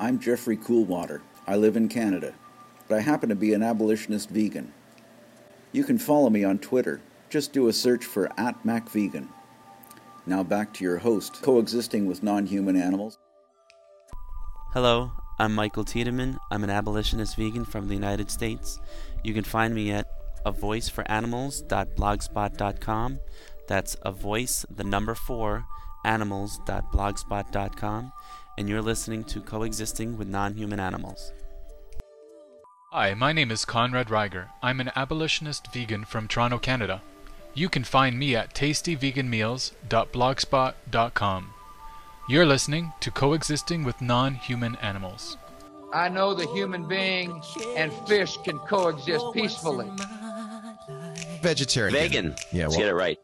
I'm Jeffrey Coolwater. I live in Canada, but I happen to be an abolitionist vegan. You can follow me on Twitter. Just do a search for at MacVegan. Now back to your host, coexisting with non human animals. Hello, I'm Michael Tiedemann. I'm an abolitionist vegan from the United States. You can find me at a voice for animals.blogspot.com. That's a voice, the number four, animals.blogspot.com. And you're listening to Coexisting with Non Human Animals. Hi, my name is Conrad Reiger. I'm an abolitionist vegan from Toronto, Canada. You can find me at tastyveganmeals.blogspot.com. You're listening to Coexisting with Non Human Animals. I know the human being and fish can coexist peacefully. Vegetarian. Vegan. Yeah, Let's get it right.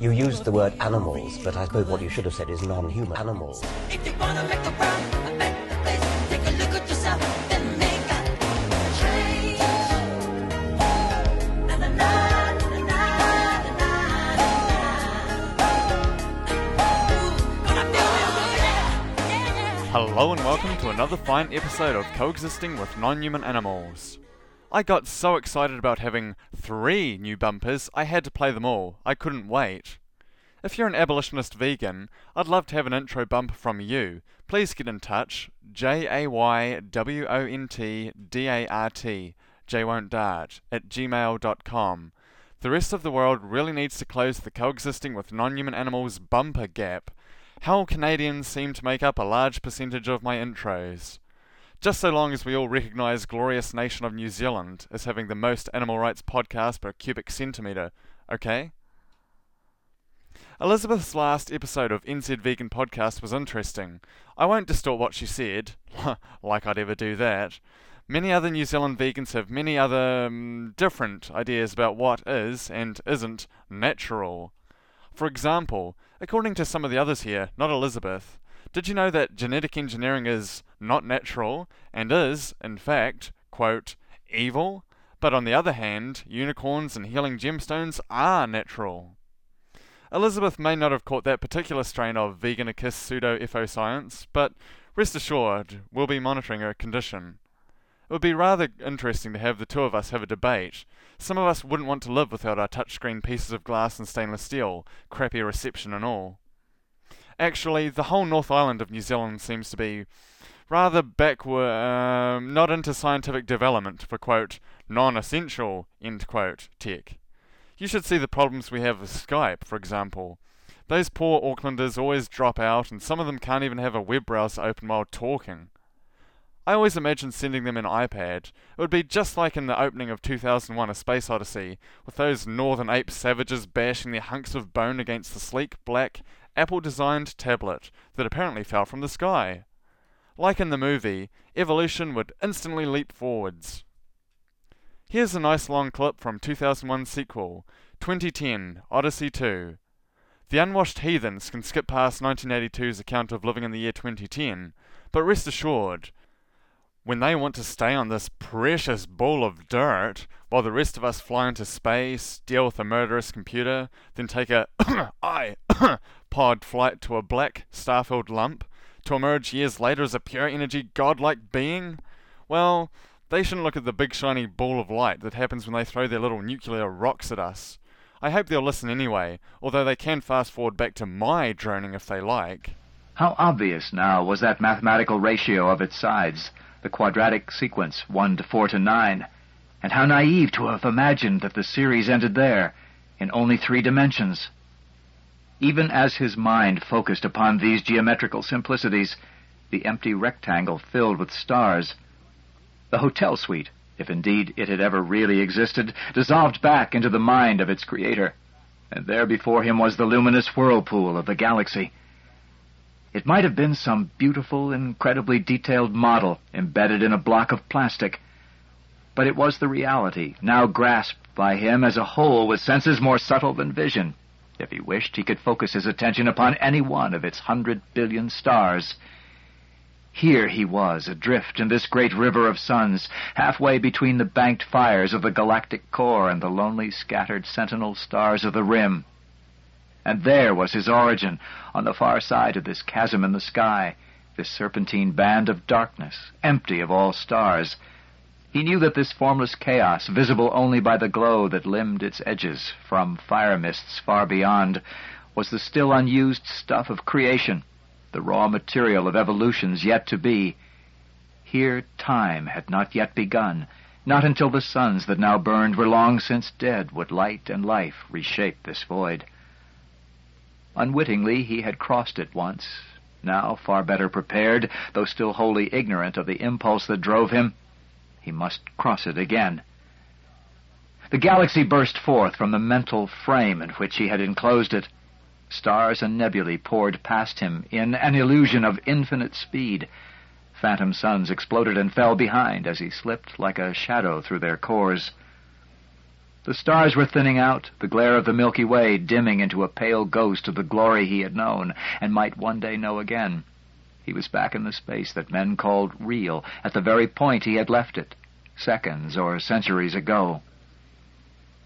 You used the word animals, but I suppose what you should have said is non-human animals. If you wanna make the world a better place, take a look at yourself and make a change. Na na na na na na na na. Gonna feel real good, yeah, yeah, yeah. Hello and welcome to another fine episode of Coexisting with Non-Human Animals. I got so excited about having three new bumpers, I had to play them all. I couldn't wait. If you're an abolitionist vegan, I'd love to have an intro bumper from you. Please get in touch. J A Y W O N T D A R T, J won't dart, at gmail.com. The rest of the world really needs to close the coexisting with non human animals bumper gap. How Canadians seem to make up a large percentage of my intros. Just so long as we all recognise glorious nation of New Zealand as having the most animal rights podcast per cubic centimetre, okay? Elizabeth's last episode of NZ Vegan Podcast was interesting. I won't distort what she said, like I'd ever do that. Many other New Zealand vegans have many other um, different ideas about what is and isn't natural. For example, according to some of the others here, not Elizabeth, did you know that genetic engineering is not natural and is, in fact, quote, evil? But on the other hand, unicorns and healing gemstones are natural. Elizabeth may not have caught that particular strain of veganicist pseudo science, but rest assured, we'll be monitoring her condition. It would be rather interesting to have the two of us have a debate. Some of us wouldn't want to live without our touchscreen pieces of glass and stainless steel, crappy reception and all. Actually, the whole North Island of New Zealand seems to be rather backward, um, not into scientific development for quote, non essential, end quote, tech. You should see the problems we have with Skype, for example. Those poor Aucklanders always drop out, and some of them can't even have a web browser open while talking. I always imagine sending them an iPad. It would be just like in the opening of 2001 A Space Odyssey, with those northern ape savages bashing their hunks of bone against the sleek, black, Apple designed tablet that apparently fell from the sky. Like in the movie, evolution would instantly leap forwards. Here's a nice long clip from 2001 sequel, 2010 Odyssey 2. The unwashed heathens can skip past 1982's account of living in the year 2010, but rest assured, when they want to stay on this precious ball of dirt, while the rest of us fly into space, deal with a murderous computer, then take a I pod flight to a black star-filled lump, to emerge years later as a pure energy godlike being, well, they shouldn't look at the big shiny ball of light that happens when they throw their little nuclear rocks at us. I hope they'll listen anyway, although they can fast forward back to my droning if they like. How obvious now was that mathematical ratio of its sides, the quadratic sequence 1 to 4 to 9, and how naive to have imagined that the series ended there, in only three dimensions. Even as his mind focused upon these geometrical simplicities, the empty rectangle filled with stars, the hotel suite, if indeed it had ever really existed, dissolved back into the mind of its creator, and there before him was the luminous whirlpool of the galaxy. It might have been some beautiful, incredibly detailed model embedded in a block of plastic, but it was the reality, now grasped by him as a whole with senses more subtle than vision. If he wished, he could focus his attention upon any one of its hundred billion stars. Here he was, adrift in this great river of suns, halfway between the banked fires of the galactic core and the lonely scattered sentinel stars of the rim. And there was his origin, on the far side of this chasm in the sky, this serpentine band of darkness, empty of all stars. He knew that this formless chaos, visible only by the glow that limned its edges from fire mists far beyond, was the still unused stuff of creation, the raw material of evolutions yet to be. Here time had not yet begun. Not until the suns that now burned were long since dead would light and life reshape this void. Unwittingly he had crossed it once. Now, far better prepared, though still wholly ignorant of the impulse that drove him, he must cross it again. The galaxy burst forth from the mental frame in which he had enclosed it. Stars and nebulae poured past him in an illusion of infinite speed. Phantom suns exploded and fell behind as he slipped like a shadow through their cores. The stars were thinning out, the glare of the Milky Way dimming into a pale ghost of the glory he had known, and might one day know again. He was back in the space that men called real, at the very point he had left it, seconds or centuries ago.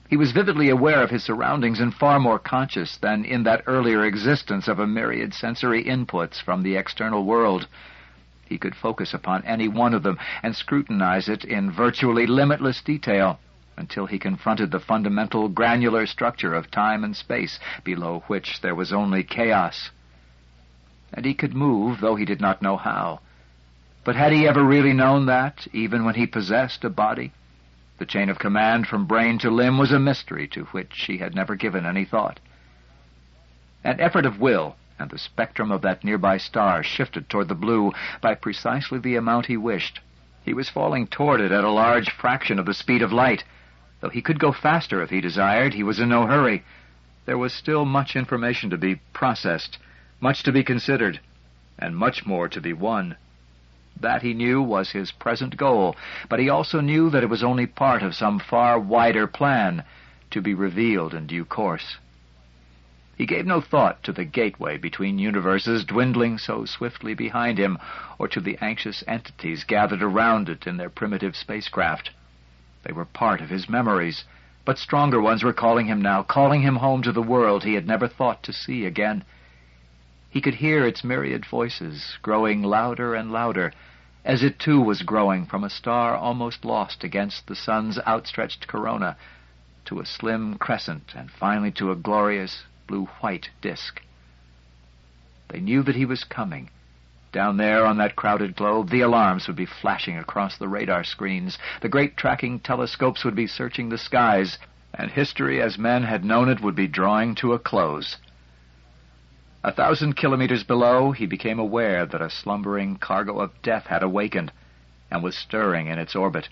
He was vividly aware of his surroundings and far more conscious than in that earlier existence of a myriad sensory inputs from the external world. He could focus upon any one of them and scrutinize it in virtually limitless detail until he confronted the fundamental granular structure of time and space, below which there was only chaos. And he could move, though he did not know how. But had he ever really known that, even when he possessed a body? The chain of command from brain to limb was a mystery to which he had never given any thought. An effort of will, and the spectrum of that nearby star shifted toward the blue by precisely the amount he wished. He was falling toward it at a large fraction of the speed of light. Though he could go faster if he desired, he was in no hurry. There was still much information to be processed, much to be considered, and much more to be won. That he knew was his present goal, but he also knew that it was only part of some far wider plan, to be revealed in due course. He gave no thought to the gateway between universes dwindling so swiftly behind him, or to the anxious entities gathered around it in their primitive spacecraft. They were part of his memories, but stronger ones were calling him now, calling him home to the world he had never thought to see again. He could hear its myriad voices, growing louder and louder, as it too was growing from a star almost lost against the sun's outstretched corona, to a slim crescent, and finally to a glorious blue-white disk. They knew that he was coming. Down there on that crowded globe, the alarms would be flashing across the radar screens, the great tracking telescopes would be searching the skies, and history as men had known it would be drawing to a close. A thousand kilometers below, he became aware that a slumbering cargo of death had awakened and was stirring in its orbit.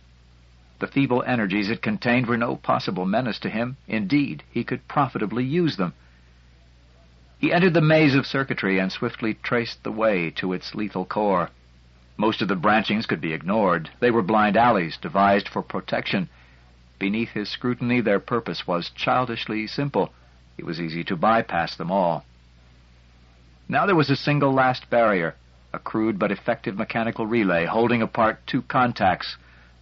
The feeble energies it contained were no possible menace to him. Indeed, he could profitably use them. He entered the maze of circuitry and swiftly traced the way to its lethal core. Most of the branchings could be ignored. They were blind alleys devised for protection. Beneath his scrutiny, their purpose was childishly simple. It was easy to bypass them all. Now there was a single last barrier, a crude but effective mechanical relay holding apart two contacts.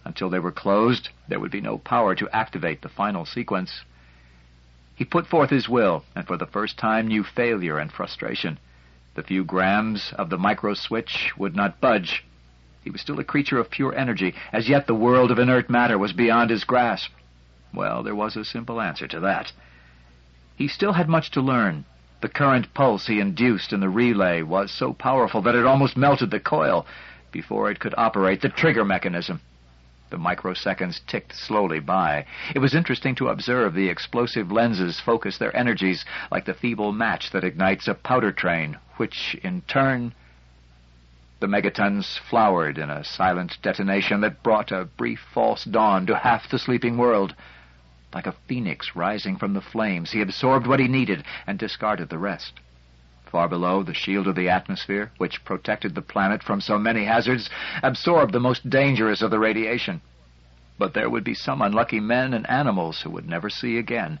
Until they were closed, there would be no power to activate the final sequence. He put forth his will, and for the first time knew failure and frustration. The few grams of the micro switch would not budge. He was still a creature of pure energy. As yet the world of inert matter was beyond his grasp. Well, there was a simple answer to that. He still had much to learn. The current pulse he induced in the relay was so powerful that it almost melted the coil before it could operate the trigger mechanism. The microseconds ticked slowly by. It was interesting to observe the explosive lenses focus their energies like the feeble match that ignites a powder train, which, in turn... The megatons flowered in a silent detonation that brought a brief false dawn to half the sleeping world. Like a phoenix rising from the flames, he absorbed what he needed and discarded the rest. Far below, the shield of the atmosphere, which protected the planet from so many hazards, absorbed the most dangerous of the radiation. But there would be some unlucky men and animals who would never see again.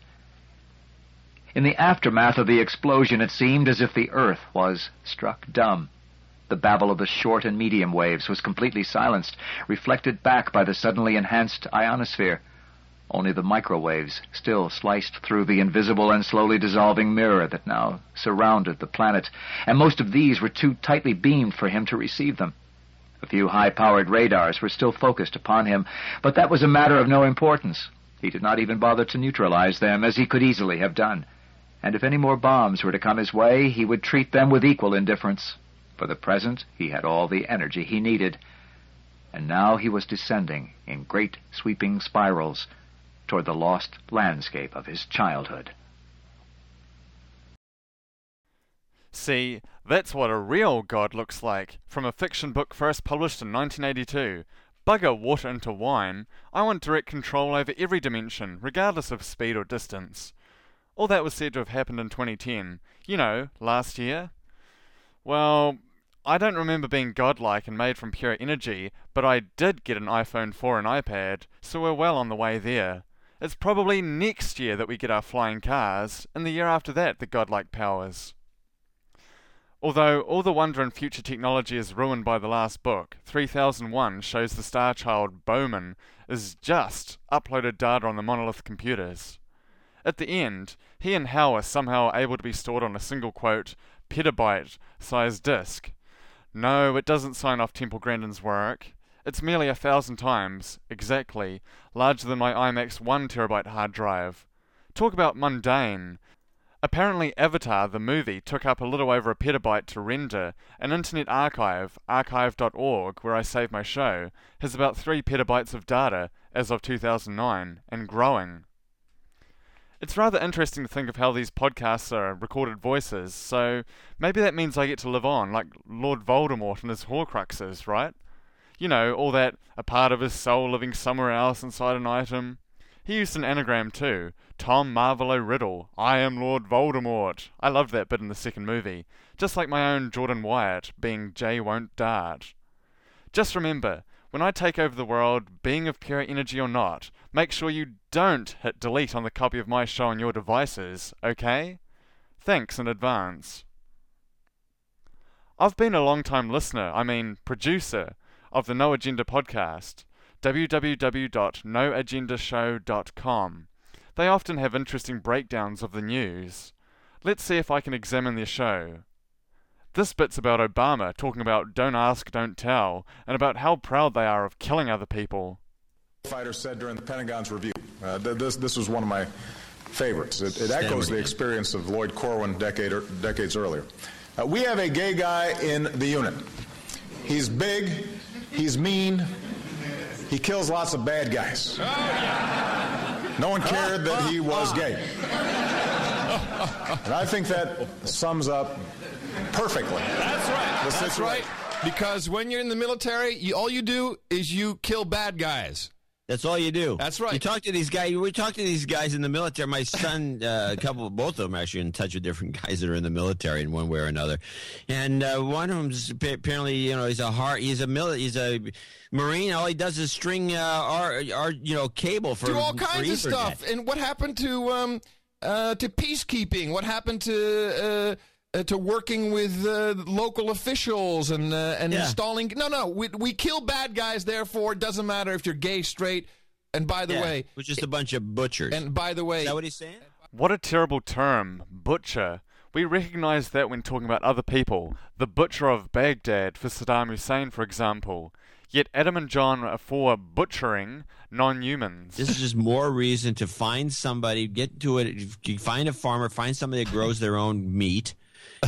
In the aftermath of the explosion, it seemed as if the Earth was struck dumb. The babble of the short and medium waves was completely silenced, reflected back by the suddenly enhanced ionosphere. Only the microwaves still sliced through the invisible and slowly dissolving mirror that now surrounded the planet, and most of these were too tightly beamed for him to receive them. A few high-powered radars were still focused upon him, but that was a matter of no importance. He did not even bother to neutralize them, as he could easily have done. And if any more bombs were to come his way, he would treat them with equal indifference. For the present, he had all the energy he needed. And now he was descending in great sweeping spirals toward the lost landscape of his childhood. See, that's what a real god looks like, from a fiction book first published in 1982. Bugger water into wine. I want direct control over every dimension, regardless of speed or distance. All that was said to have happened in 2010. You know, last year. Well, I don't remember being godlike and made from pure energy, but I did get an iPhone 4 and iPad, so we're well on the way there. It's probably next year that we get our flying cars, and the year after that the godlike powers. Although all the wonder in future technology is ruined by the last book, 3001 shows the star child Bowman is just uploaded data on the monolith computers. At the end, he and Hal are somehow able to be stored on a single quote, petabyte sized disk. No, it doesn't sign off Temple Grandin's work. It's merely a thousand times, exactly, larger than my iMac's 1 terabyte hard drive. Talk about mundane. Apparently, Avatar, the movie, took up a little over a petabyte to render, and Internet Archive, archive.org, where I save my show, has about 3 petabytes of data as of 2009, and growing. It's rather interesting to think of how these podcasts are recorded voices, so maybe that means I get to live on, like Lord Voldemort and his Horcruxes, right? You know, all that, a part of his soul living somewhere else inside an item. He used an anagram too. Tom Marvolo Riddle. I am Lord Voldemort. I loved that bit in the second movie. Just like my own Jordan Wyatt, being Jay Won't Dart. Just remember, when I take over the world, being of pure energy or not, make sure you don't hit delete on the copy of my show on your devices, okay? Thanks in advance. I've been a long time listener, I mean producer, of the No Agenda podcast www.noagendashow.com. They often have interesting breakdowns of the news. Let's see if I can examine their show. This bit's about Obama talking about don't ask, don't tell, and about how proud they are of killing other people. Fighter said during the Pentagon's review. Uh, th- this, this was one of my favorites. It, it echoes the experience of Lloyd Corwin decade, er, decades earlier. Uh, we have a gay guy in the unit. He's big, he's mean, he kills lots of bad guys. No one cared that he was gay. And I think that sums up perfectly. That's right. That's right. Because when you're in the military, you, all you do is you kill bad guys. That's all you do. That's right. You talk to these guys. We talk to these guys in the military. My son, uh, a couple, both of them actually in touch with different guys that are in the military in one way or another. And uh, one of them's apparently, you know, he's a hard, he's a mil, he's a marine. All he does is string uh, our, our, you know, cable for do all kinds of stuff. And what happened to um, uh, to peacekeeping? What happened to uh, to working with uh, local officials and uh, and Yeah. installing? No, no, we we kill bad guys. Therefore, it doesn't matter if you're gay, straight. And by the Yeah, way, we're just a bunch of butchers. and by the way, Is that what he's saying? What a terrible term, butcher. We recognize that when talking about other people. The butcher of Baghdad for Saddam Hussein, for example. Yet Adam and John are for butchering non humans. This is just more reason to find somebody, get to it, find a farmer, find somebody that grows their own meat,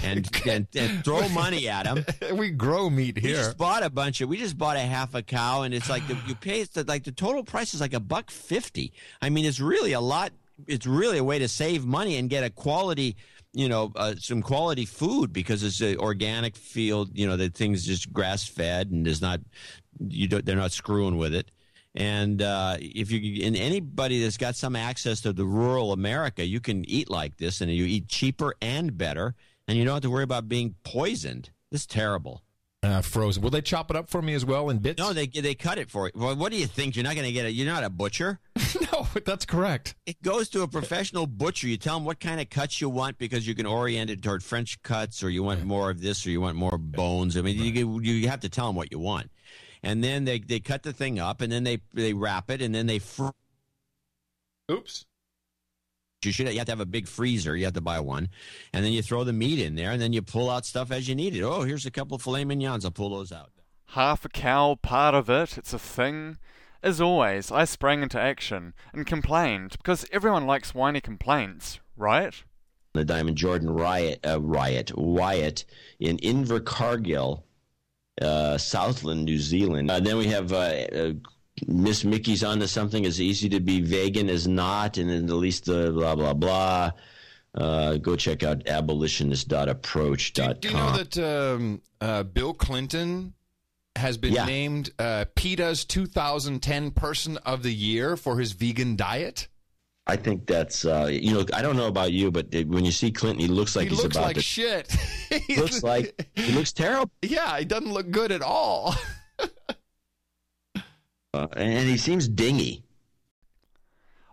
and and, and throw money at them. we grow meat We here. just bought a bunch of. We just bought a half a cow, and it's like the, you pay it's the, like the total price is like a buck fifty. I mean, it's really a lot. It's really a way to save money and get a quality, you know, uh, some quality food because it's an organic field. You know, the thing's just grass fed and there's not you don't they're not screwing with it. And uh, if you and anybody that's got some access to the rural America, you can eat like this, and you eat cheaper and better, and you don't have to worry about being poisoned. This is terrible. Uh, frozen. Will they chop it up for me as well in bits? No, they they cut it for you. Well, what do you think? You're not going to get it. You're not a butcher. no, that's correct. It goes to a professional butcher. You tell them what kind of cuts you want because you can orient it toward French cuts, or you want more of this, or you want more bones. I mean, you you have to tell them what you want, and then they they cut the thing up, and then they they wrap it, and then they fr- Oops. You should you have to have a big freezer. You have to buy one, and then you throw the meat in there, and then you pull out stuff as you need it. Oh, here's a couple of filet mignons. I'll pull those out. Half a cow, part of it, it's a thing. As always, I sprang into action and complained because everyone likes whiny complaints, right? The Diamond Jordan riot, uh, riot, Wyatt in Invercargill, uh, Southland, New Zealand. Uh, then we have uh, uh, Miss Mickey's onto something as easy to be vegan as not, and then at least the blah blah blah. Uh, go check out abolitionist.approach.com. Do you know that um, uh, Bill Clinton has been Yeah. named uh, PETA's 2010 Person of the Year for his vegan diet? I think that's uh, you know I don't know about you, but uh, when you see Clinton, he looks like he he's looks about like to. shit. He looks like he looks terrible, yeah, he doesn't look good at all. uh, and he seems dingy.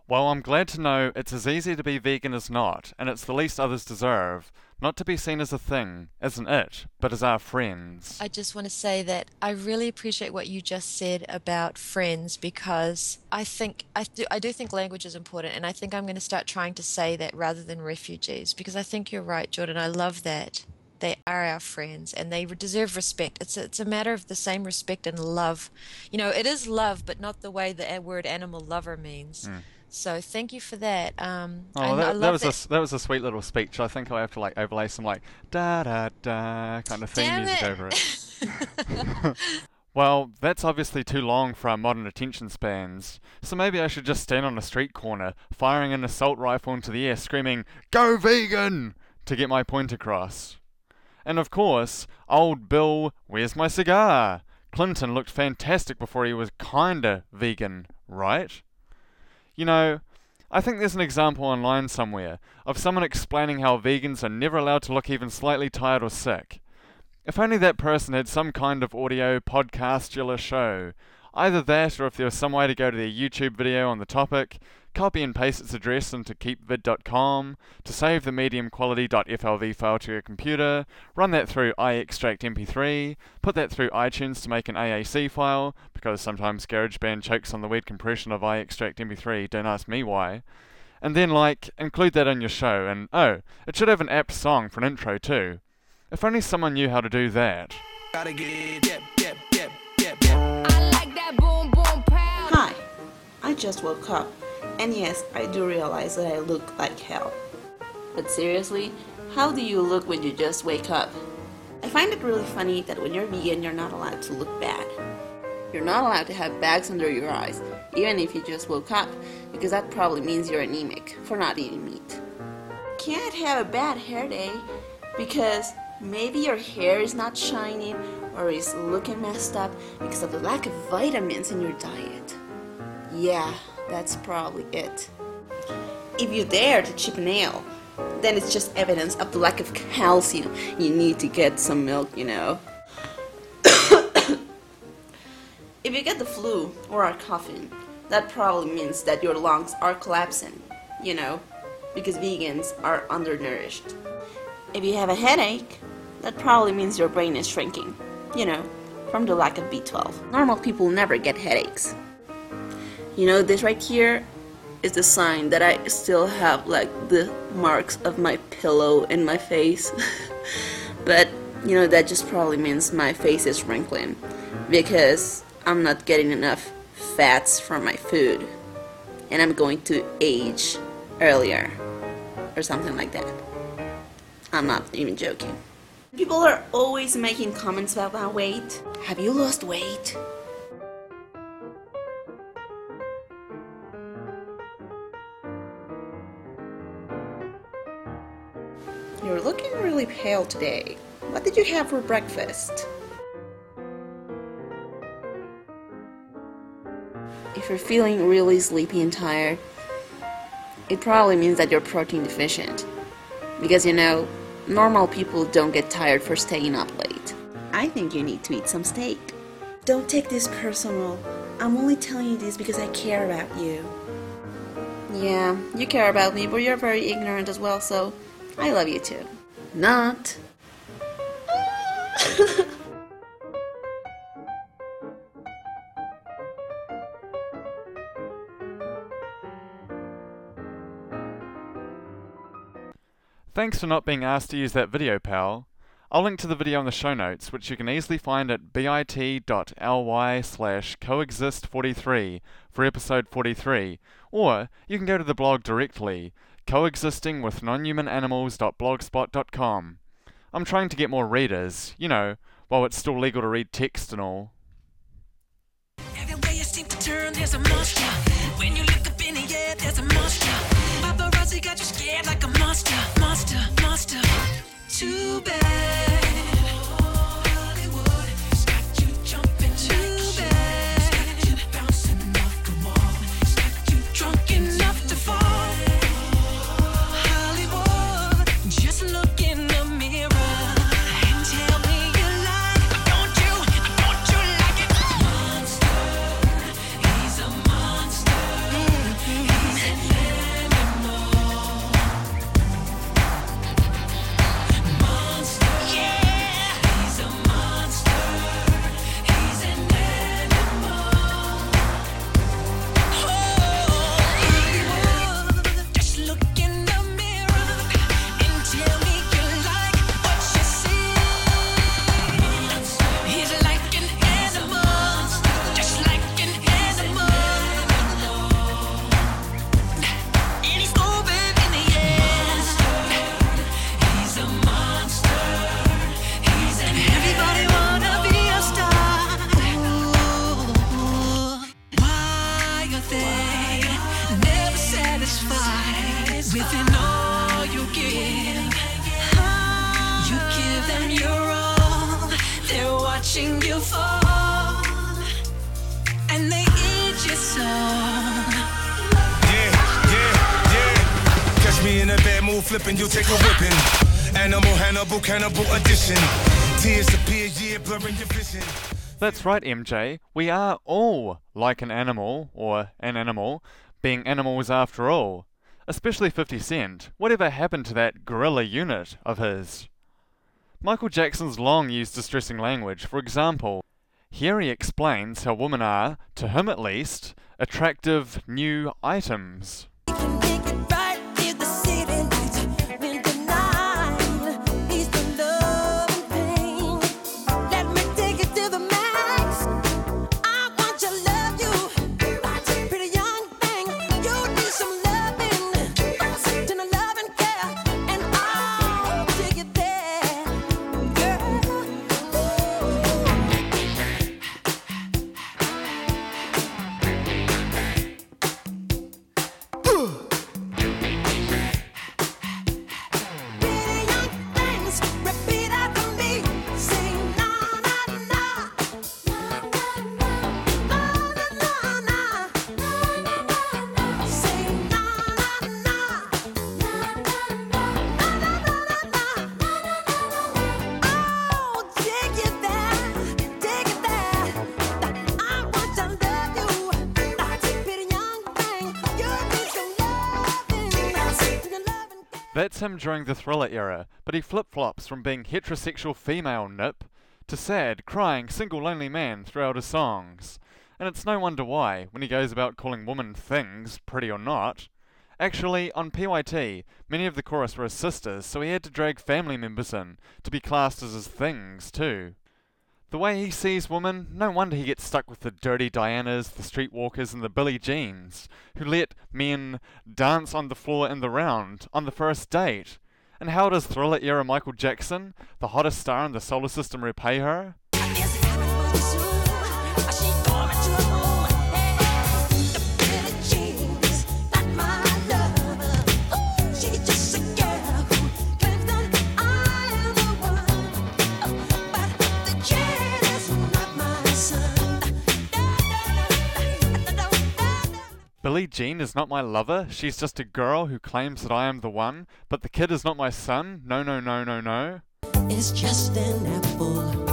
Well, I'm glad to know it's as easy to be vegan as not, and it's the least others deserve. Not to be seen as a thing, as an it, but as our friends. I just want to say that I really appreciate what you just said about friends because I think I do, I do think language is important and I think I'm going to start trying to say that rather than refugees because I think you're right, Jordan. I love that. They are our friends and they deserve respect. It's a, it's a matter of the same respect and love. You know, it is love, but not the way the word animal lover means. Mm. So thank you for that. Um, Oh, that, love that was that. a that was a sweet little speech. I think I have to like overlay some like da da da kind of theme Damn music it. over it. well, that's obviously too long for our modern attention spans. So maybe I should just stand on a street corner, firing an assault rifle into the air, screaming "Go vegan!" to get my point across. And of course, old Bill, where's my cigar? Clinton looked fantastic before he was kinda vegan, right? You know, I think there's an example online somewhere of someone explaining how vegans are never allowed to look even slightly tired or sick. If only that person had some kind of audio podcastular show. Either that, or if there was some way to go to their YouTube video on the topic, copy and paste its address into keepvid.com, to save the medium quality .flv file to your computer, run that through iExtractMP3, put that through iTunes to make an AAC file, because sometimes GarageBand chokes on the weird compression of iExtractMP3, don't ask me why, and then, like, include that in your show, and oh, it should have an apt song for an intro too. If only someone knew how to do that. Gotta get it, yep, yep, yep, yep, yep. I like that boom, boom, pound. Hi, I just woke up, and yes, I do realize that I look like hell. But seriously, how do you look when you just wake up? I find it really funny that when you're vegan, you're not allowed to look bad. You're not allowed to have bags under your eyes, even if you just woke up, because that probably means you're anemic for not eating meat. Can't have a bad hair day because maybe your hair is not shining or is looking messed up because of the lack of vitamins in your diet. Yeah, that's probably it. If you dare to chip a nail, then it's just evidence of the lack of calcium. You need to get some milk, you know. if you get the flu or are coughing, that probably means that your lungs are collapsing, you know, because vegans are undernourished. If you have a headache, that probably means your brain is shrinking, you know, from the lack of B12. Normal people never get headaches. You know, this right here is the sign that I still have like the marks of my pillow in my face. but, you know, that just probably means my face is wrinkling because I'm not getting enough fats from my food and I'm going to age earlier or something like that. I'm not even joking. People are always making comments about my weight. Have you lost weight? Today. What did you have for breakfast? If you're feeling really sleepy and tired, it probably means that you're protein deficient. Because you know, normal people don't get tired for staying up late. I think you need to eat some steak. Don't take this personal. I'm only telling you this because I care about you. Yeah, you care about me, but you're very ignorant as well, so I love you too not. Thanks for not being asked to use that video, pal. I'll link to the video in the show notes, which you can easily find at bit.ly slash coexist43 for episode 43, or you can go to the blog directly coexistingwithnonhumananimals.blogspot.com. I'm trying to get more readers, you know, while it's still legal to read text and all. That's right, MJ. We are all like an animal, or an animal, being animals after all. Especially 50 Cent. Whatever happened to that gorilla unit of his? Michael Jackson's long used distressing language. For example, here he explains how women are, to him at least, attractive new items. Him during the thriller era, but he flip flops from being heterosexual female nip to sad, crying, single lonely man throughout his songs. And it's no wonder why, when he goes about calling women things, pretty or not. Actually, on PYT, many of the chorus were his sisters, so he had to drag family members in to be classed as his things, too. The way he sees women, no wonder he gets stuck with the dirty Dianas, the streetwalkers, and the Billy Jeans, who let men dance on the floor in the round on the first date. And how does thriller era Michael Jackson, the hottest star in the solar system, repay her? Billie Jean is not my lover. She's just a girl who claims that I am the one, but the kid is not my son. No, no, no, no, no. It's just an apple.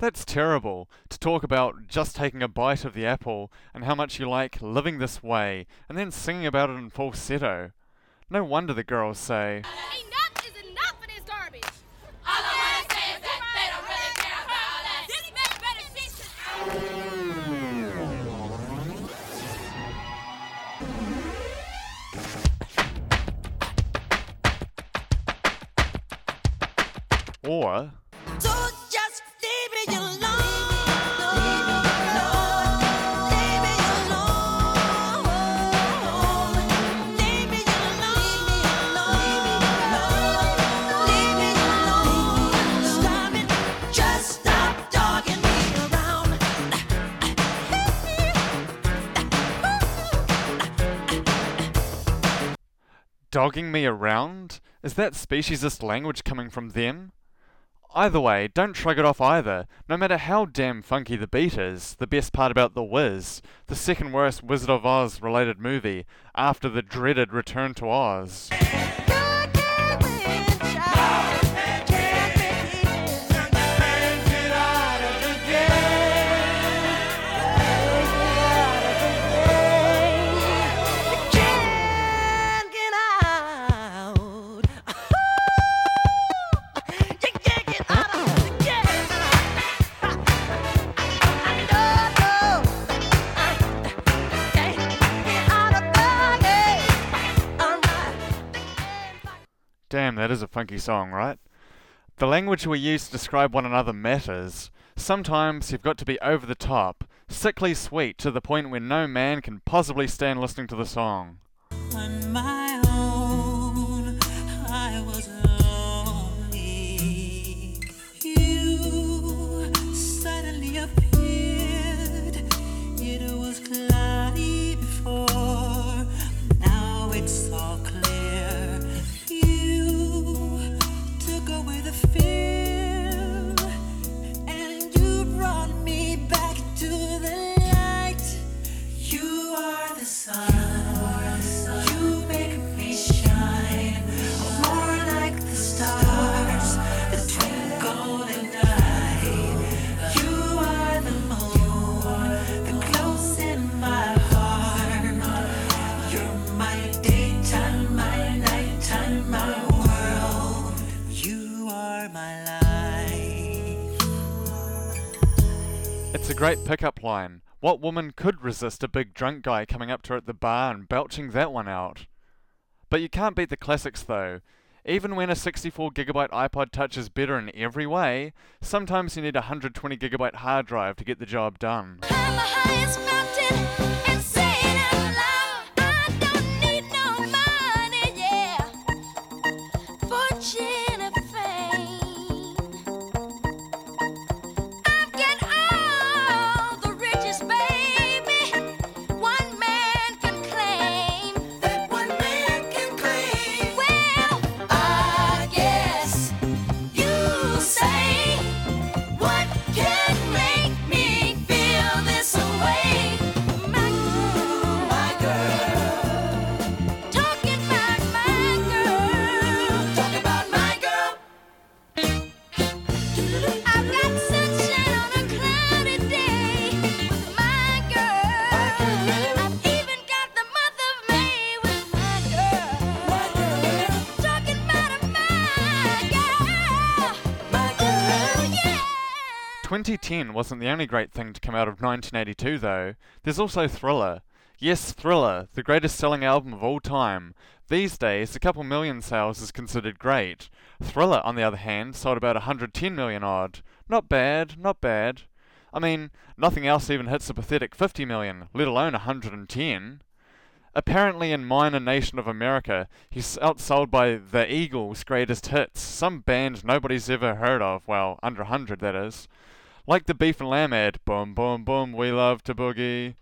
That's terrible to talk about just taking a bite of the apple and how much you like living this way and then singing about it in falsetto. No wonder the girls say, Enough is enough of this garbage. All I wanna say is that they don't really care about us. This better fix or dogging me around? Is that speciesist language coming from them? Either way, don't shrug it off either. No matter how damn funky the beat is, the best part about The Wiz, the second worst Wizard of Oz related movie, after the dreaded Return to Oz. Damn, that is a funky song, right? The language we use to describe one another matters. Sometimes you've got to be over the top, sickly sweet to the point where no man can possibly stand listening to the song. Great pickup line. What woman could resist a big drunk guy coming up to her at the bar and belching that one out? But you can't beat the classics though. Even when a 64 gigabyte iPod Touch is better in every way, sometimes you need a 120 gigabyte hard drive to get the job done. 2010 wasn't the only great thing to come out of 1982 though. There's also Thriller. Yes, Thriller, the greatest selling album of all time. These days, a couple million sales is considered great. Thriller, on the other hand, sold about 110 million odd. Not bad, not bad. I mean, nothing else even hits a pathetic 50 million, let alone 110. Apparently, in minor nation of America, he's outsold by The Eagles' greatest hits, some band nobody's ever heard of, well, under 100 that is. Like the Beef and Lamb ad, boom, boom, boom, we love to boogie.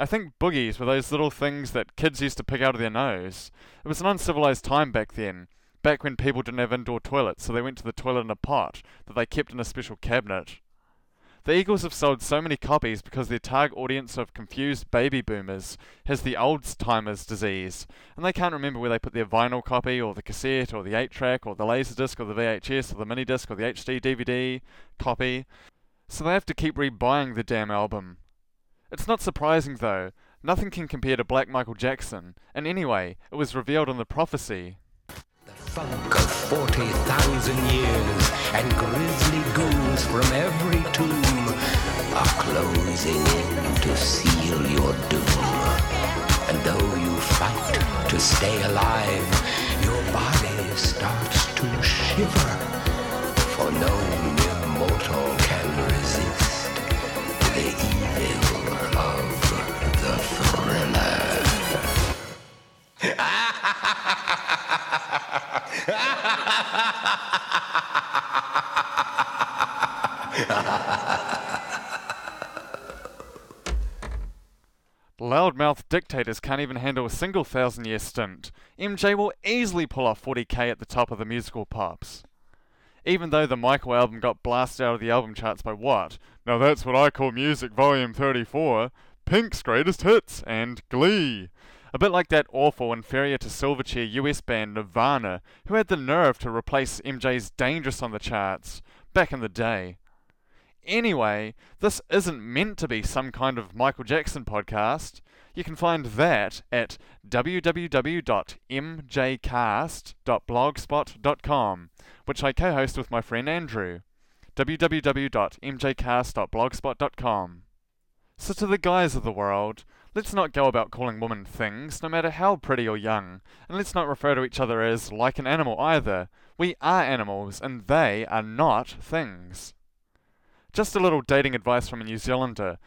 I think boogies were those little things that kids used to pick out of their nose. It was an uncivilized time back then, back when people didn't have indoor toilets, so they went to the toilet in a pot that they kept in a special cabinet. The Eagles have sold so many copies because their target audience of confused baby boomers has the old timers disease, and they can't remember where they put their vinyl copy, or the cassette, or the 8 track, or the laserdisc, or the VHS, or the mini disc, or the HD DVD copy, so they have to keep rebuying the damn album. It's not surprising though, nothing can compare to Black Michael Jackson, and anyway, it was revealed in the prophecy. The funk of 40,000 years, and grisly ghouls from every tomb are closing in to seal your doom. And though you fight to stay alive, your body starts to shiver, for no mere Loudmouth dictators can't even handle a single thousand year stint. MJ will easily pull off 40k at the top of the musical pops. Even though the Michael album got blasted out of the album charts by what? Now that's what I call music volume 34, Pink's greatest hits, and Glee. A bit like that awful, inferior to Silverchair US band Nirvana, who had the nerve to replace MJ's Dangerous on the charts back in the day. Anyway, this isn't meant to be some kind of Michael Jackson podcast. You can find that at www.mjcast.blogspot.com, which I co host with my friend Andrew. www.mjcast.blogspot.com. So, to the guys of the world, let's not go about calling women things, no matter how pretty or young, and let's not refer to each other as like an animal either. We are animals, and they are not things. Just a little dating advice from a New Zealander.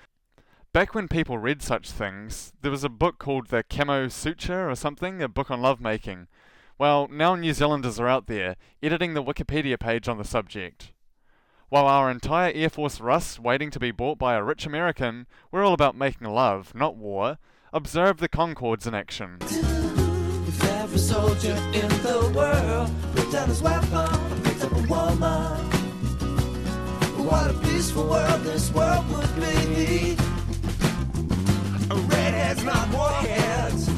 Back when people read such things, there was a book called the Kama Sutra or something, a book on lovemaking. Well, now New Zealanders are out there, editing the Wikipedia page on the subject. While our entire Air Force rusts waiting to be bought by a rich American, we're all about making love, not war. Observe the Conchords in action. If every soldier in the world put down his weapon picked up a woman, what a peaceful world this world would be. Redheads, not warheads,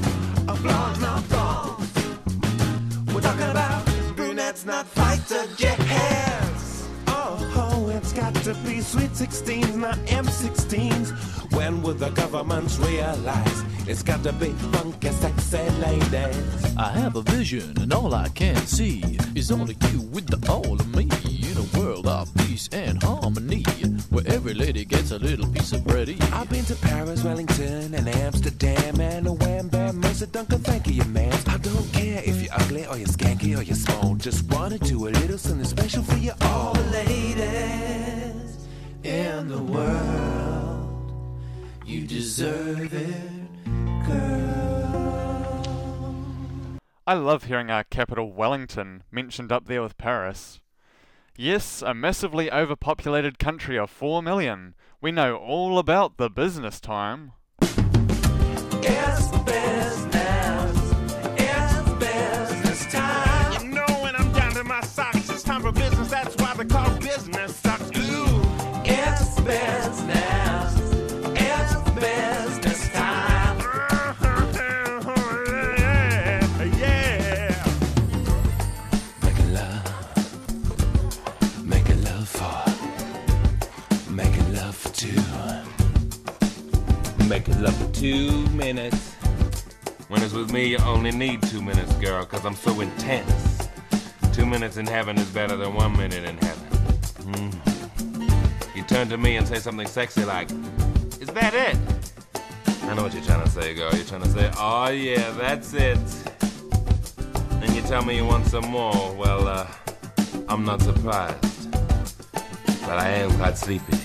blondes, not blondes. We're talking about brunettes, not fighter jets. Oh, uh-huh, oh, it's got to be sweet 16s, not M16s. When will the governments realize it's got to be funky, sexy ladies? I have a vision, and all I can see is only you with the all of me a world of peace and harmony, where every lady gets a little piece of bready. I've been to Paris, Wellington, and Amsterdam, and a wham bam, Mercer Duncan, thank you, man. I don't care if you're ugly or you're skanky or you're small. Just wanna do a little something special for you all. the ladies in the world, you deserve it, girl. I love hearing our capital Wellington mentioned up there with Paris. Yes, a massively overpopulated country of 4 million. We know all about the business time. Making love for two minutes. When it's with me, you only need two minutes, girl, because I'm so intense. Two minutes in heaven is better than one minute in heaven. Mm. You turn to me and say something sexy like, Is that it? I know what you're trying to say, girl. You're trying to say, Oh, yeah, that's it. Then you tell me you want some more. Well, uh, I'm not surprised. But I am quite sleepy.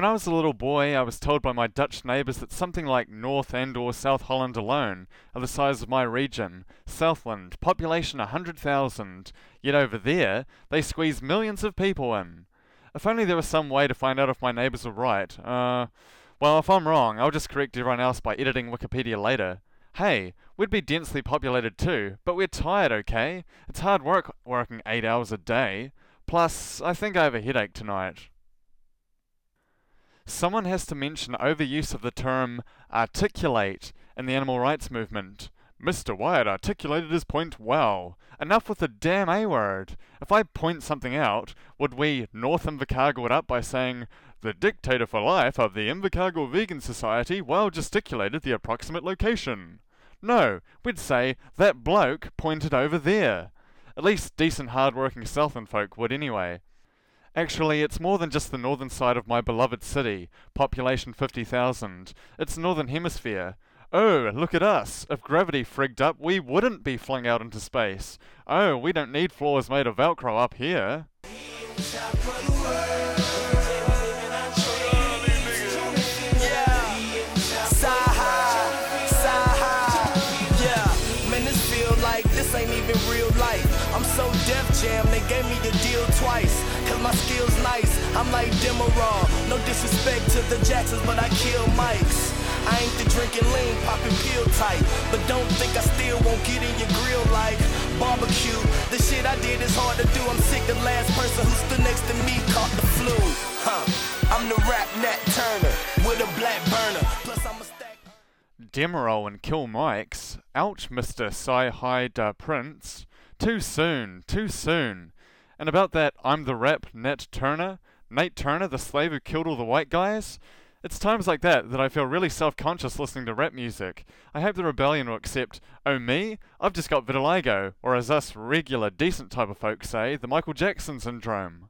When I was a little boy, I was told by my Dutch neighbours that something like North and or South Holland alone are the size of my region, Southland, population a hundred thousand. Yet over there, they squeeze millions of people in. If only there was some way to find out if my neighbours are right. Uh, well, if I'm wrong, I'll just correct everyone else by editing Wikipedia later. Hey, we'd be densely populated too, but we're tired, okay? It's hard work working eight hours a day. Plus, I think I have a headache tonight. Someone has to mention overuse of the term articulate in the animal rights movement. Mr. Wyatt articulated his point well. Enough with the damn A word. If I point something out, would we North Invercargill it up by saying, the dictator for life of the Invercargill Vegan Society well gesticulated the approximate location? No, we'd say, that bloke pointed over there. At least decent hard-working Southland folk would anyway. Actually, it's more than just the northern side of my beloved city, population 50,000. It's northern hemisphere. Oh, look at us. If gravity frigged up, we wouldn't be flung out into space. Oh, we don't need floors made of Velcro up here. Demerol. No disrespect to the Jacksons, but I kill mics. I ain't the drinking lean, popping pill type. But don't think I still won't get in your grill like barbecue. The shit I did is hard to do. I'm sick. The last person who stood next to me caught the flu. Huh. I'm the rap Nat Turner with a black burner. Plus I'm a stack. Demerol and Kill Mikes. Ouch, Mr. Sci Hi Da uh, Prince. Too soon, too soon. And about that I'm the rap Nat Turner, Nate Turner, the slave who killed all the white guys? It's times like that that I feel really self conscious listening to rap music. I hope the rebellion will accept, oh me? I've just got vitiligo, or as us regular, decent type of folks say, the Michael Jackson syndrome.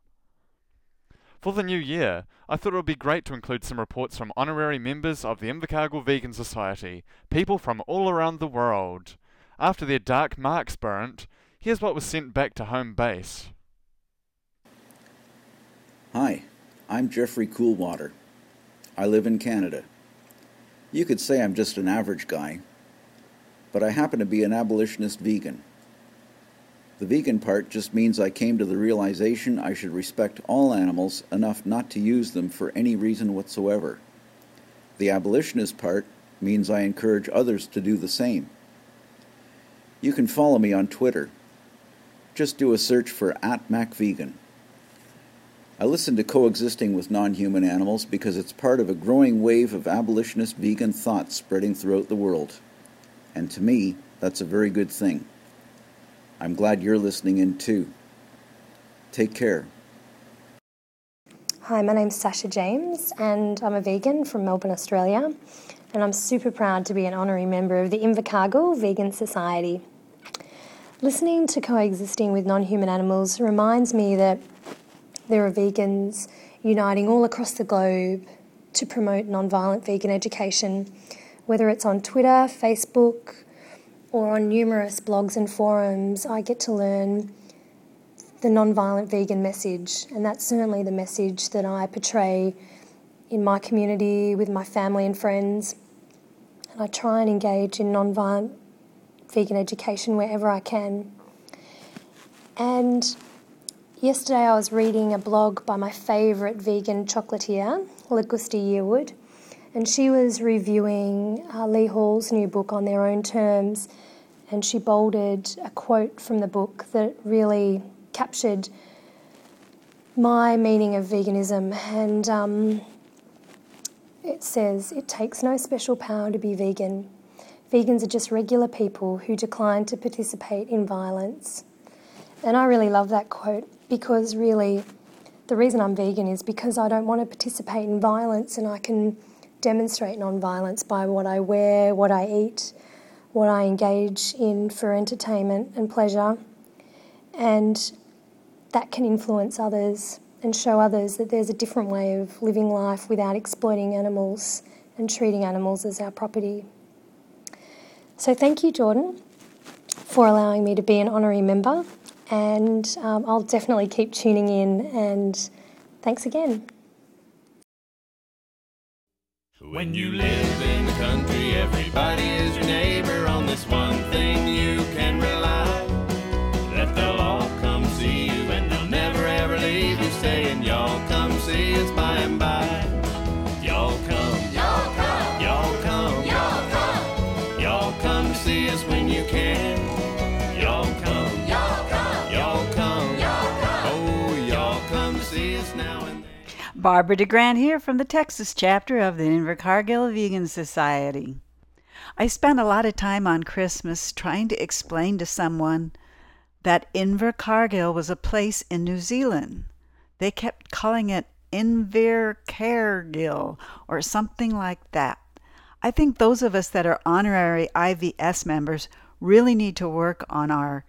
For the new year, I thought it would be great to include some reports from honorary members of the Invercargill Vegan Society, people from all around the world. After their dark marks burnt, here's what was sent back to home base. Hi, I'm Jeffrey Coolwater. I live in Canada. You could say I'm just an average guy, but I happen to be an abolitionist vegan. The vegan part just means I came to the realization I should respect all animals enough not to use them for any reason whatsoever. The abolitionist part means I encourage others to do the same. You can follow me on Twitter. Just do a search for at MacVegan. I listen to coexisting with non human animals because it's part of a growing wave of abolitionist vegan thought spreading throughout the world. And to me, that's a very good thing. I'm glad you're listening in too. Take care. Hi, my name's Sasha James, and I'm a vegan from Melbourne, Australia. And I'm super proud to be an honorary member of the Invercargill Vegan Society. Listening to coexisting with non human animals reminds me that there are vegans uniting all across the globe to promote non-violent vegan education, whether it's on Twitter, Facebook, or on numerous blogs and forums. I get to learn the non-violent vegan message, and that's certainly the message that I portray in my community with my family and friends. And I try and engage in non-violent vegan education wherever I can. And Yesterday, I was reading a blog by my favourite vegan chocolatier, Lagusta Yearwood, and she was reviewing uh, Lee Hall's new book on their own terms. And she bolded a quote from the book that really captured my meaning of veganism. And um, it says, It takes no special power to be vegan. Vegans are just regular people who decline to participate in violence. And I really love that quote because really the reason I'm vegan is because I don't want to participate in violence and I can demonstrate non-violence by what I wear, what I eat, what I engage in for entertainment and pleasure. And that can influence others and show others that there's a different way of living life without exploiting animals and treating animals as our property. So thank you, Jordan, for allowing me to be an honorary member and um, I'll definitely keep tuning in. And thanks again. When you live in the country, everybody is your neighbor. On this one thing you can rely Barbara DeGrant here from the Texas chapter of the Invercargill Vegan Society. I spent a lot of time on Christmas trying to explain to someone that Invercargill was a place in New Zealand. They kept calling it Invercargill or something like that. I think those of us that are honorary IVS members really need to work on our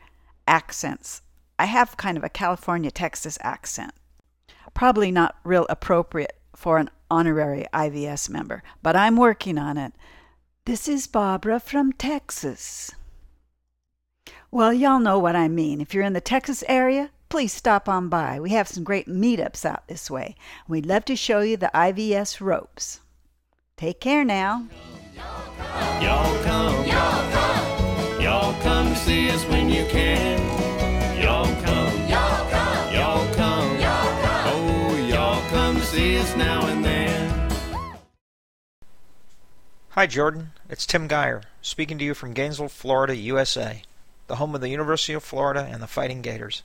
accents. I have kind of a California, Texas accent probably not real appropriate for an honorary IVS member, but I'm working on it. This is Barbara from Texas. Well, y'all know what I mean. If you're in the Texas area, please stop on by. We have some great meetups out this way. We'd love to show you the IVS ropes. Take care now. Y'all come, y'all come, y'all come see us when you can. See us now and then. Hi, Jordan. It's Tim Gier, speaking to you from Gainesville, Florida, USA, the home of the University of Florida and the Fighting Gators.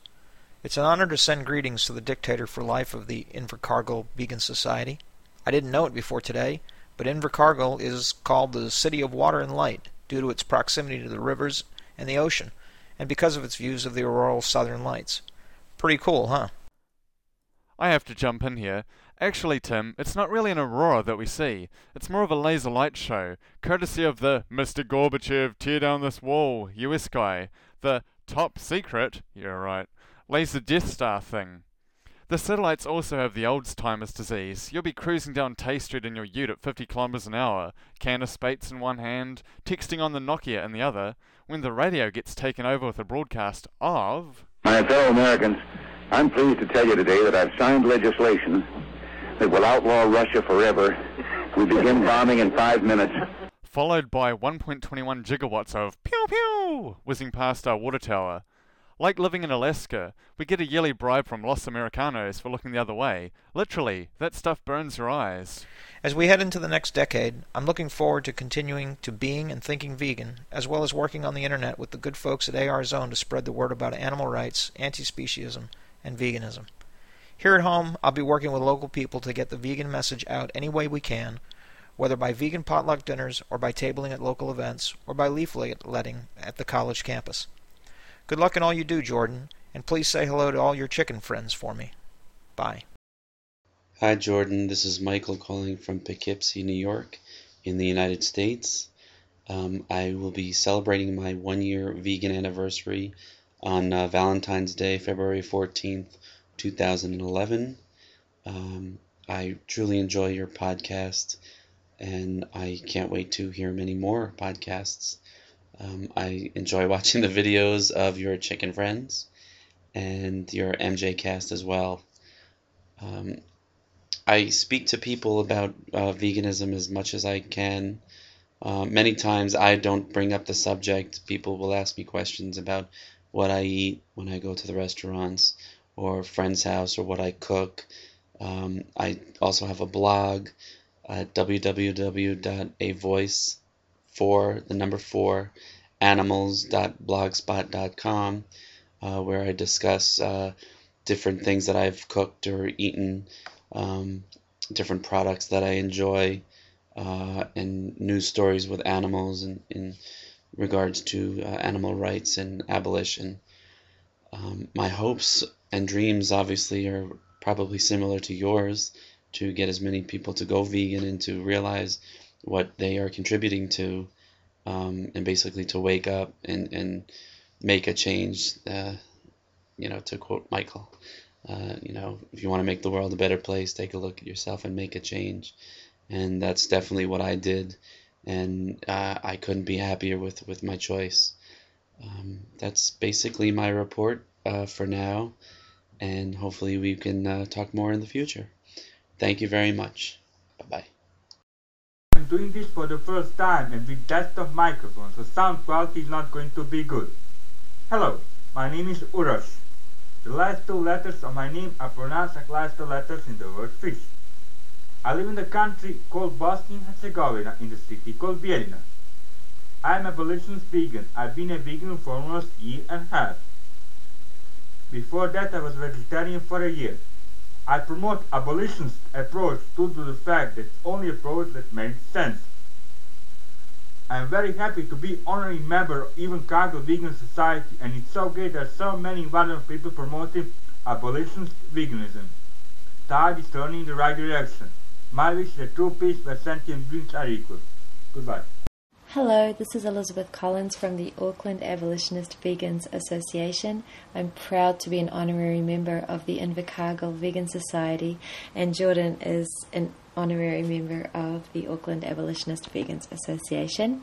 It's an honor to send greetings to the dictator for life of the Invercargill Vegan Society. I didn't know it before today, but Invercargill is called the City of Water and Light due to its proximity to the rivers and the ocean, and because of its views of the auroral southern lights. Pretty cool, huh? I have to jump in here. Actually, Tim, it's not really an aurora that we see. It's more of a laser light show, courtesy of the Mr. Gorbachev tear down this wall US guy, the top secret, you're right, laser Death Star thing. The satellites also have the Alzheimer's disease. You'll be cruising down Tay Street in your ute at 50 kilometers an hour, can of Speight's in one hand, texting on the Nokia in the other, when the radio gets taken over with a broadcast of. My fellow Americans, I'm pleased to tell you today that I've signed legislation that will outlaw Russia forever. We begin bombing in five minutes. followed by 1.21 gigawatts of pew pew whizzing past our water tower. Like living in Alaska, we get a yearly bribe from Los Americanos for looking the other way. Literally, that stuff burns your eyes. As we head into the next decade, I'm looking forward to continuing to being and thinking vegan, as well as working on the internet with the good folks at AR Zone to spread the word about animal rights, anti speciesism, and veganism. Here at home, I'll be working with local people to get the vegan message out any way we can, whether by vegan potluck dinners, or by tabling at local events, or by leafletting at the college campus. Good luck in all you do, Jordan, and please say hello to all your chicken friends for me. Bye. Hi, Jordan. This is Michael calling from Poughkeepsie, New York, in the United States. Um, I will be celebrating my one year vegan anniversary on uh, Valentine's Day, February 14th, 2011. Um, I truly enjoy your podcast, and I can't wait to hear many more podcasts. Um, I enjoy watching the videos of your chicken friends and your MJ cast as well. Um, I speak to people about uh, veganism as much as I can. Uh, many times I don't bring up the subject. People will ask me questions about what I eat when I go to the restaurants or friend's house or what I cook. Um, I also have a blog at www.avoice for the number four animals.blogspot.com uh, where I discuss uh, different things that I've cooked or eaten, um, different products that I enjoy, uh, and news stories with animals in, in regards to uh, animal rights and abolition. Um, my hopes and dreams obviously are probably similar to yours to get as many people to go vegan and to realize what they are contributing to um, and basically to wake up and, and make a change uh, you know to quote michael uh, you know if you want to make the world a better place take a look at yourself and make a change. And that's definitely what i did and uh, i couldn't be happier with with my choice um, that's basically my report uh, for now and hopefully we can uh, talk more in the future thank you very much bye bye I'm doing this for the first time and with desktop microphone, so sound quality is not going to be good. Hello, my name is Urosh. The last two letters of my name are pronounced like last two letters in the word fish. I live in the country called Bosnia and Herzegovina in the city called Bijeljina. I'm abolitionist vegan. I've been a vegan for almost a year and a half. Before that I was vegetarian for a year. I promote abolitionist approach due to the fact that it's only approach that makes sense. I am very happy to be honorary member of Invercargill Vegan Society and it's so great that so many wonderful people promoting abolitionist veganism. Tide is turning in the right direction. My wish is that true peace where sentient beings are equal. Goodbye. Hello, this is Elizabeth Collins from the Auckland Abolitionist Vegans Association. I'm proud to be an honorary member of the Invercargill Vegan Society, and Jordan is an honorary member of the Auckland Abolitionist Vegans Association.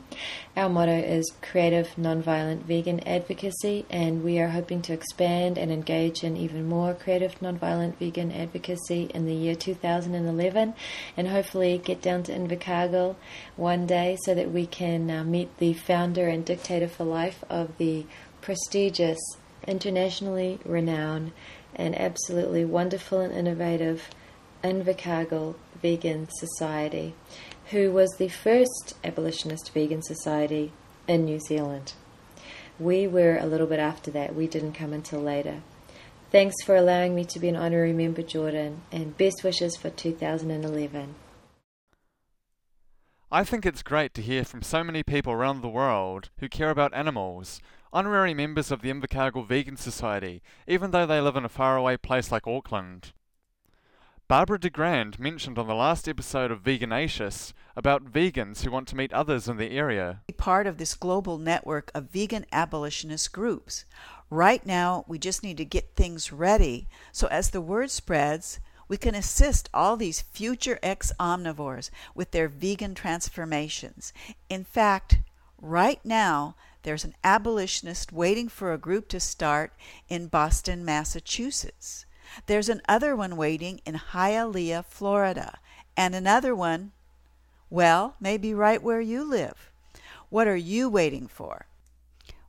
Our motto is Creative Nonviolent Vegan Advocacy, and we are hoping to expand and engage in even more creative nonviolent vegan advocacy in the year 2011 and hopefully get down to Invercargill one day so that we can uh, meet the founder and dictator for life of the prestigious, internationally renowned, and absolutely wonderful and innovative Invercargill Vegan Society, who was the first abolitionist vegan society in New Zealand. We were a little bit after that, we didn't come until later. Thanks for allowing me to be an honorary member, Jordan, and best wishes for 2011. I think it's great to hear from so many people around the world who care about animals, honorary members of the Invercargill Vegan Society, even though they live in a faraway place like Auckland. Barbara de Grand mentioned on the last episode of Veganatious about vegans who want to meet others in the area. Part of this global network of vegan abolitionist groups. Right now, we just need to get things ready so as the word spreads, we can assist all these future ex omnivores with their vegan transformations. In fact, right now, there's an abolitionist waiting for a group to start in Boston, Massachusetts. There's another one waiting in Hialeah, Florida, and another one, well, maybe right where you live. What are you waiting for?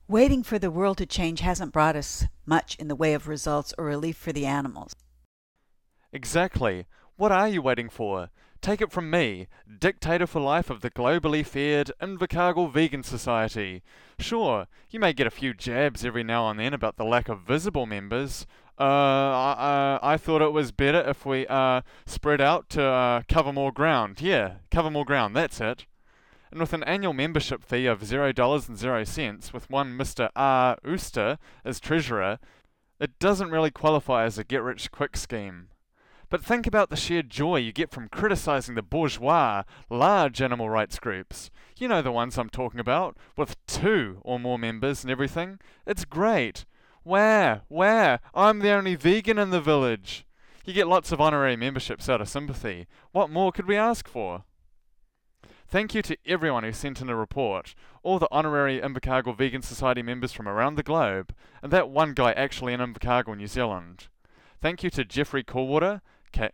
Waiting for the world to change hasn't brought us much in the way of results or relief for the animals. Exactly. What are you waiting for? Take it from me, dictator for life of the globally feared Invercargill Vegan Society. Sure, you may get a few jabs every now and then about the lack of visible members. Uh, I, uh, I thought it was better if we uh, spread out to uh, cover more ground. Yeah, cover more ground, that's it. And with an annual membership fee of $0.0, with one Mr. R. Ooster as treasurer, it doesn't really qualify as a get rich quick scheme. But think about the sheer joy you get from criticizing the bourgeois, large animal rights groups. You know the ones I'm talking about, with two or more members and everything. It's great. Where? Where? I'm the only vegan in the village. You get lots of honorary memberships out of sympathy. What more could we ask for? Thank you to everyone who sent in a report, all the honorary Invercargill Vegan Society members from around the globe, and that one guy actually in Invercargill, New Zealand. Thank you to Jeffrey Coolwater, Ca-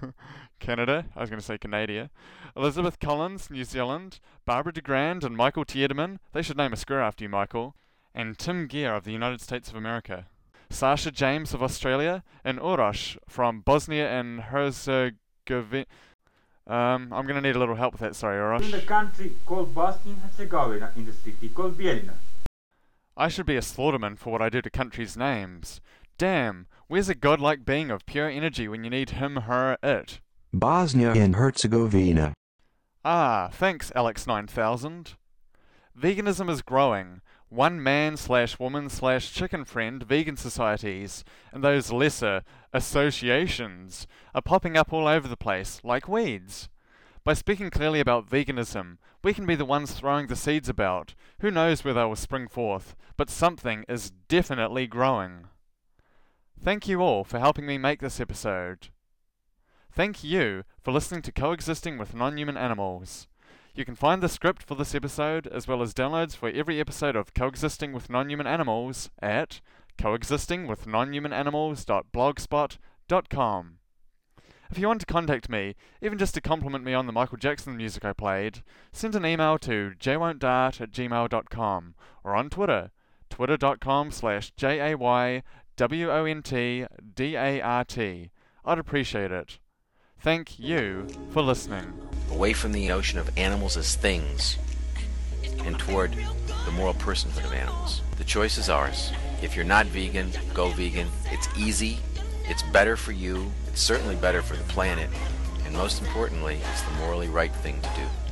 Canada, I was going to say Canada, Elizabeth Collins, New Zealand, Barbara de Grand and Michael Tiedemann, they should name a square after you, Michael, and Tim Gier of the United States of America. Sasha James of Australia, and Urosh from Bosnia and Herzegovina. Um, I'm going to need a little help with that, sorry, In Urosh. the country called Bosnia and Herzegovina in the city called Bijeljina. I should be a slaughterman for what I do to countries' names. Damn, where's a godlike being of pure energy when you need him, her, it? Bosnia and Herzegovina. Ah, thanks, Alex9000. Veganism is growing. One man slash woman slash chicken friend vegan societies and those lesser associations are popping up all over the place like weeds. By speaking clearly about veganism, we can be the ones throwing the seeds about. Who knows where they will spring forth, but something is definitely growing. Thank you all for helping me make this episode. Thank you for listening to Coexisting with Non-Human Animals. You can find the script for this episode, as well as downloads for every episode of Coexisting with Non-Human Animals at coexistingwithnonhumananimals.blogspot.com. If you want to contact me, even just to compliment me on the Michael Jackson music I played, send an email to jaywontdart at gmail.com or on Twitter, twitter.com slash J-A-Y-W-O-N-T-D-A-R-T. I'd appreciate it. Thank you for listening. away from the notion of animals as things and toward the moral personhood of animals. The choice is ours. If you're not vegan, go vegan. It's easy, it's better for you, it's certainly better for the planet, and most importantly, it's the morally right thing to do.